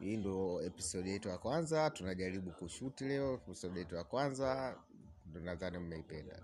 Hii ndo episode yetu ya kwanza, tunajaribu kushuti leo. Episode yetu ya kwanza, ndo nadhani mmeipenda.